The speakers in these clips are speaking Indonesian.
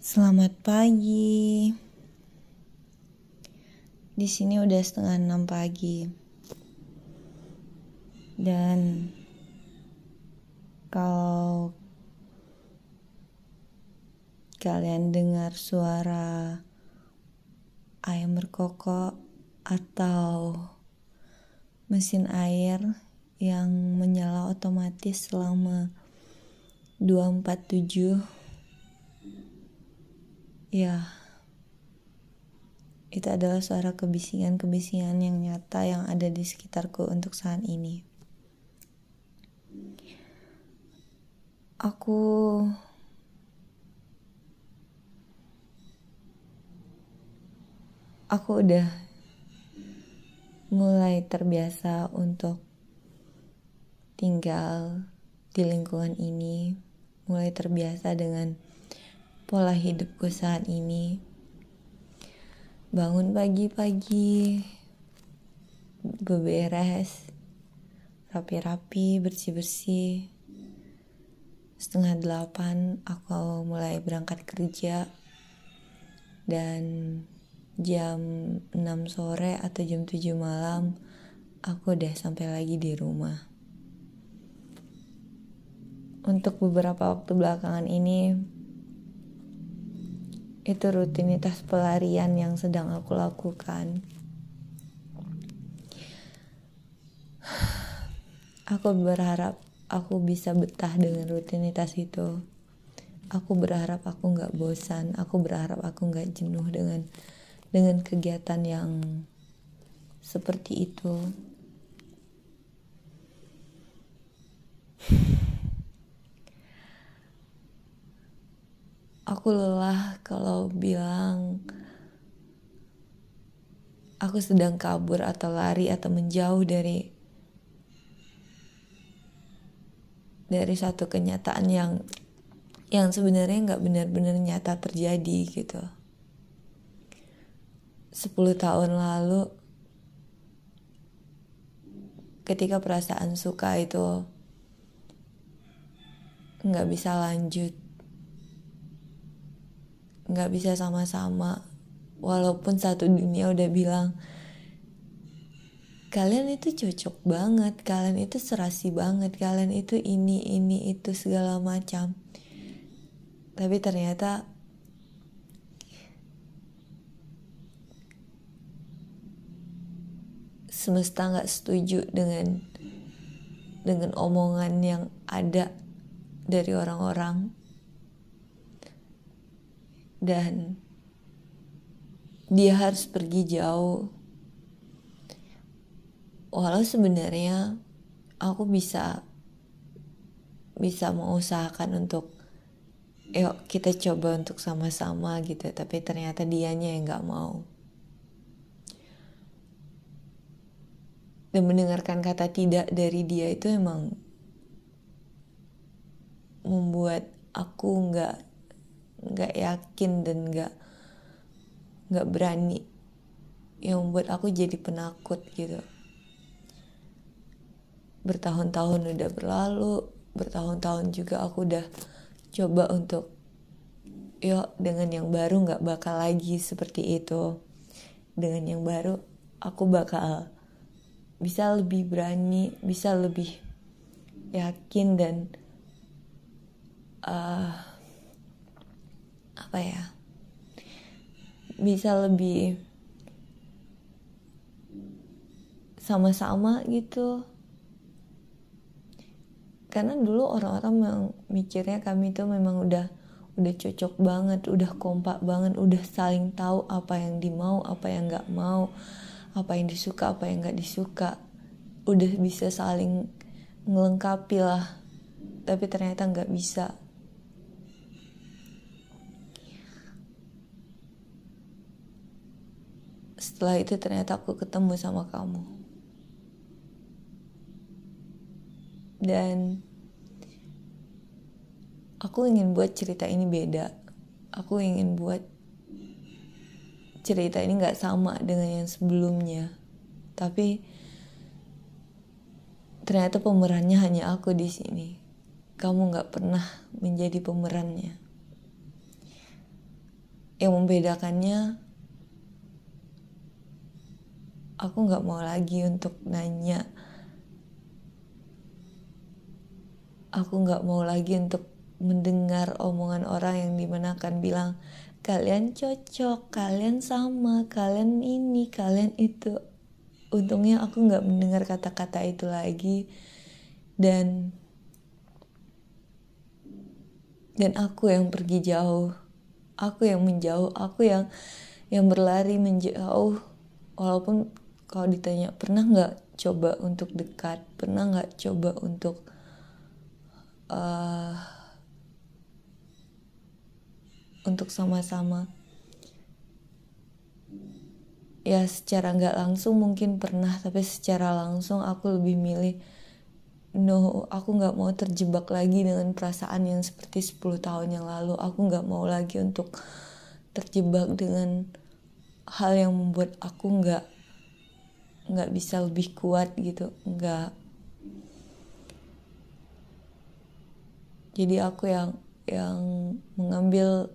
Selamat pagi. Di sini udah setengah enam pagi. Dan kalau kalian dengar suara ayam berkokok atau mesin air yang menyala otomatis selama 247 Ya, itu adalah suara kebisingan-kebisingan yang nyata yang ada di sekitarku untuk saat ini. Aku aku udah mulai terbiasa untuk tinggal di lingkungan ini, mulai terbiasa dengan pola hidupku saat ini. Bangun pagi-pagi, beberes, rapi-rapi, bersih-bersih. Setengah delapan aku mulai berangkat kerja dan jam 6 sore atau jam 7 malam aku udah sampai lagi di rumah. Untuk beberapa waktu belakangan ini itu rutinitas pelarian yang sedang aku lakukan. Aku berharap aku bisa betah dengan rutinitas itu. Aku berharap aku nggak bosan. Aku berharap aku nggak jenuh dengan dengan kegiatan yang seperti itu. Aku lelah kalau bilang aku sedang kabur atau lari atau menjauh dari dari satu kenyataan yang yang sebenarnya nggak benar-benar nyata terjadi gitu. 10 tahun lalu ketika perasaan suka itu nggak bisa lanjut nggak bisa sama-sama. Walaupun satu dunia udah bilang kalian itu cocok banget kalian itu serasi banget kalian itu ini ini itu segala macam. Tapi ternyata semesta nggak setuju dengan dengan omongan yang ada dari orang-orang dan dia harus pergi jauh. Walau sebenarnya aku bisa bisa mengusahakan untuk yuk kita coba untuk sama-sama gitu. Tapi ternyata dianya yang nggak mau. Dan mendengarkan kata tidak dari dia itu emang membuat aku nggak nggak yakin dan nggak nggak berani yang membuat aku jadi penakut gitu. Bertahun-tahun udah berlalu bertahun-tahun juga aku udah coba untuk yuk dengan yang baru nggak bakal lagi seperti itu. Dengan yang baru aku bakal bisa lebih berani bisa lebih yakin dan uh, apa ya bisa lebih sama-sama gitu karena dulu orang-orang yang mikirnya kami tuh memang udah udah cocok banget, udah kompak banget, udah saling tahu apa yang dimau, apa yang nggak mau, apa yang disuka, apa yang nggak disuka, udah bisa saling melengkapi lah. Tapi ternyata nggak bisa. Setelah itu ternyata aku ketemu sama kamu. Dan aku ingin buat cerita ini beda. Aku ingin buat cerita ini gak sama dengan yang sebelumnya. Tapi ternyata pemerannya hanya aku di sini. Kamu gak pernah menjadi pemerannya. Yang membedakannya aku nggak mau lagi untuk nanya aku nggak mau lagi untuk mendengar omongan orang yang di mana akan bilang kalian cocok, kalian sama, kalian ini, kalian itu. Untungnya aku nggak mendengar kata-kata itu lagi dan dan aku yang pergi jauh, aku yang menjauh, aku yang yang berlari menjauh. Walaupun kalau ditanya pernah nggak coba untuk dekat, pernah nggak coba untuk uh, untuk sama-sama? Ya secara nggak langsung mungkin pernah tapi secara langsung aku lebih milih no aku nggak mau terjebak lagi dengan perasaan yang seperti 10 tahun yang lalu. Aku nggak mau lagi untuk terjebak dengan hal yang membuat aku nggak nggak bisa lebih kuat gitu nggak jadi aku yang yang mengambil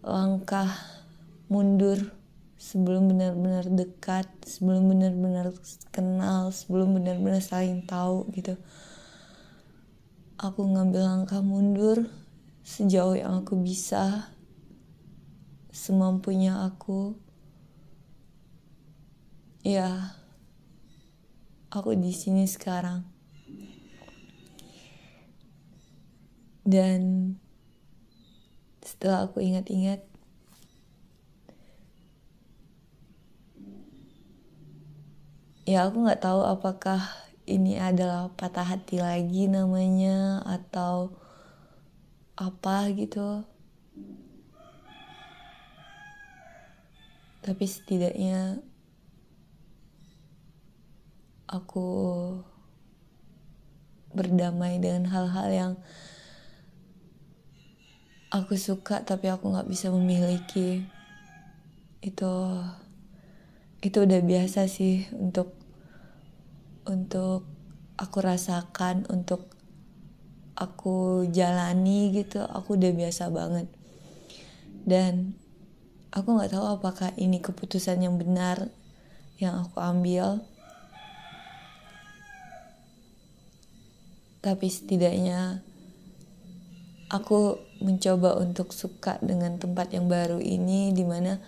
langkah mundur sebelum benar-benar dekat, sebelum benar-benar kenal, sebelum benar-benar saling tahu gitu. Aku ngambil langkah mundur sejauh yang aku bisa, semampunya aku. Ya, aku di sini sekarang. Dan setelah aku ingat-ingat ya aku nggak tahu apakah ini adalah patah hati lagi namanya atau apa gitu tapi setidaknya aku berdamai dengan hal-hal yang aku suka tapi aku nggak bisa memiliki. Itu itu udah biasa sih untuk untuk aku rasakan untuk aku jalani gitu. Aku udah biasa banget. Dan aku nggak tahu apakah ini keputusan yang benar yang aku ambil tapi setidaknya aku mencoba untuk suka dengan tempat yang baru ini di mana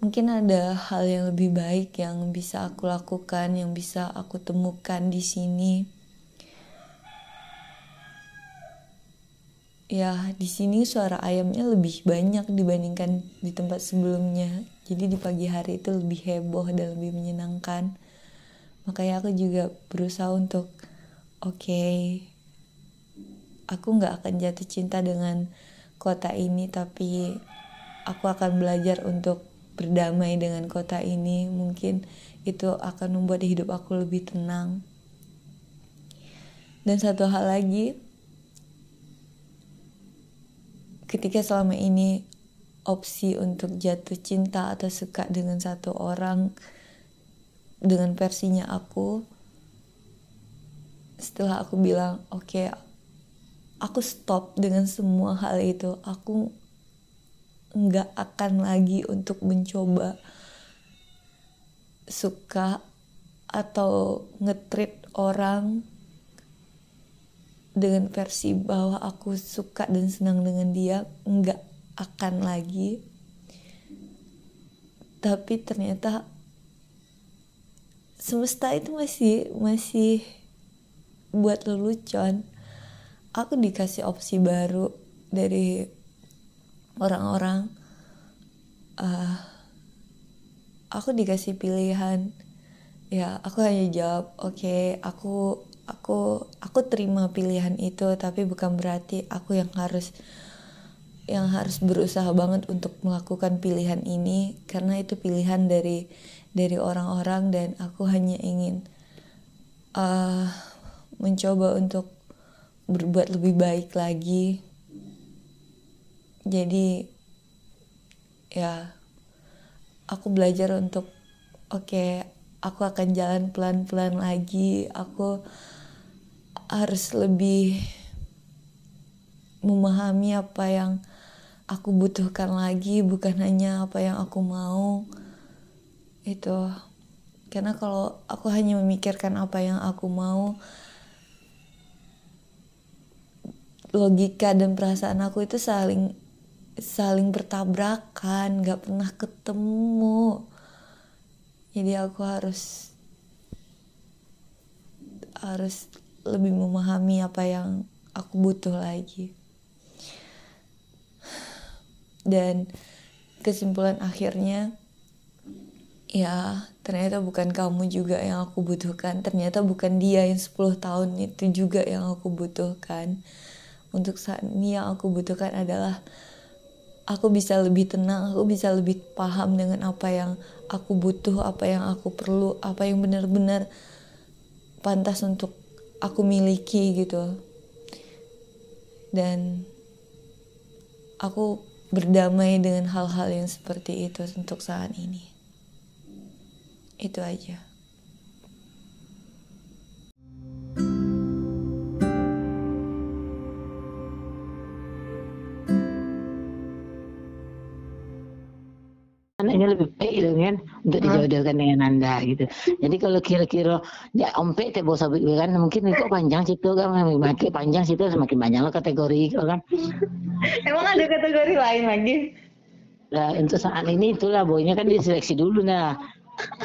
mungkin ada hal yang lebih baik yang bisa aku lakukan yang bisa aku temukan di sini. Ya di sini suara ayamnya lebih banyak dibandingkan di tempat sebelumnya. Jadi di pagi hari itu lebih heboh dan lebih menyenangkan. Makanya aku juga berusaha untuk oke. Okay, aku nggak akan jatuh cinta dengan kota ini tapi aku akan belajar untuk berdamai dengan kota ini. Mungkin itu akan membuat hidup aku lebih tenang. Dan satu hal lagi ketika selama ini opsi untuk jatuh cinta atau suka dengan satu orang dengan versinya aku setelah aku bilang oke okay, aku stop dengan semua hal itu. Aku nggak akan lagi untuk mencoba suka atau ngetrit orang dengan versi bahwa aku suka dan senang dengan dia nggak akan lagi. Tapi ternyata semesta itu masih masih buat lelucon aku dikasih opsi baru dari orang-orang uh, aku dikasih pilihan. Ya aku hanya jawab oke okay, aku aku aku terima pilihan itu tapi bukan berarti aku yang harus yang harus berusaha banget untuk melakukan pilihan ini karena itu pilihan dari dari orang-orang dan aku hanya ingin uh, mencoba untuk berbuat lebih baik lagi. Jadi ya aku belajar untuk oke okay, aku akan jalan pelan-pelan lagi. Aku harus lebih memahami apa yang aku butuhkan lagi bukan hanya apa yang aku mau. Itu. Karena kalau aku hanya memikirkan apa yang aku mau logika dan perasaan aku itu saling saling bertabrakan nggak pernah ketemu. Jadi aku harus harus lebih memahami apa yang aku butuh lagi. Dan kesimpulan akhirnya ya ternyata bukan kamu juga yang aku butuhkan. Ternyata bukan dia yang 10 tahun itu juga yang aku butuhkan untuk saat ini yang aku butuhkan adalah aku bisa lebih tenang, aku bisa lebih paham dengan apa yang aku butuh, apa yang aku perlu, apa yang benar-benar pantas untuk aku miliki gitu. Dan aku berdamai dengan hal-hal yang seperti itu untuk saat ini. Itu aja. Anaknya lebih baik gitu kan untuk dijodohkan dengan anda gitu. Jadi kalau kira-kira ya ompe teh bos sabit kan mungkin itu panjang situ kan makin panjang situ semakin banyak lah kategori gitu kan. Emang ada kategori lain lagi? Nah untuk saat ini itulah boynya kan diseleksi dulu nah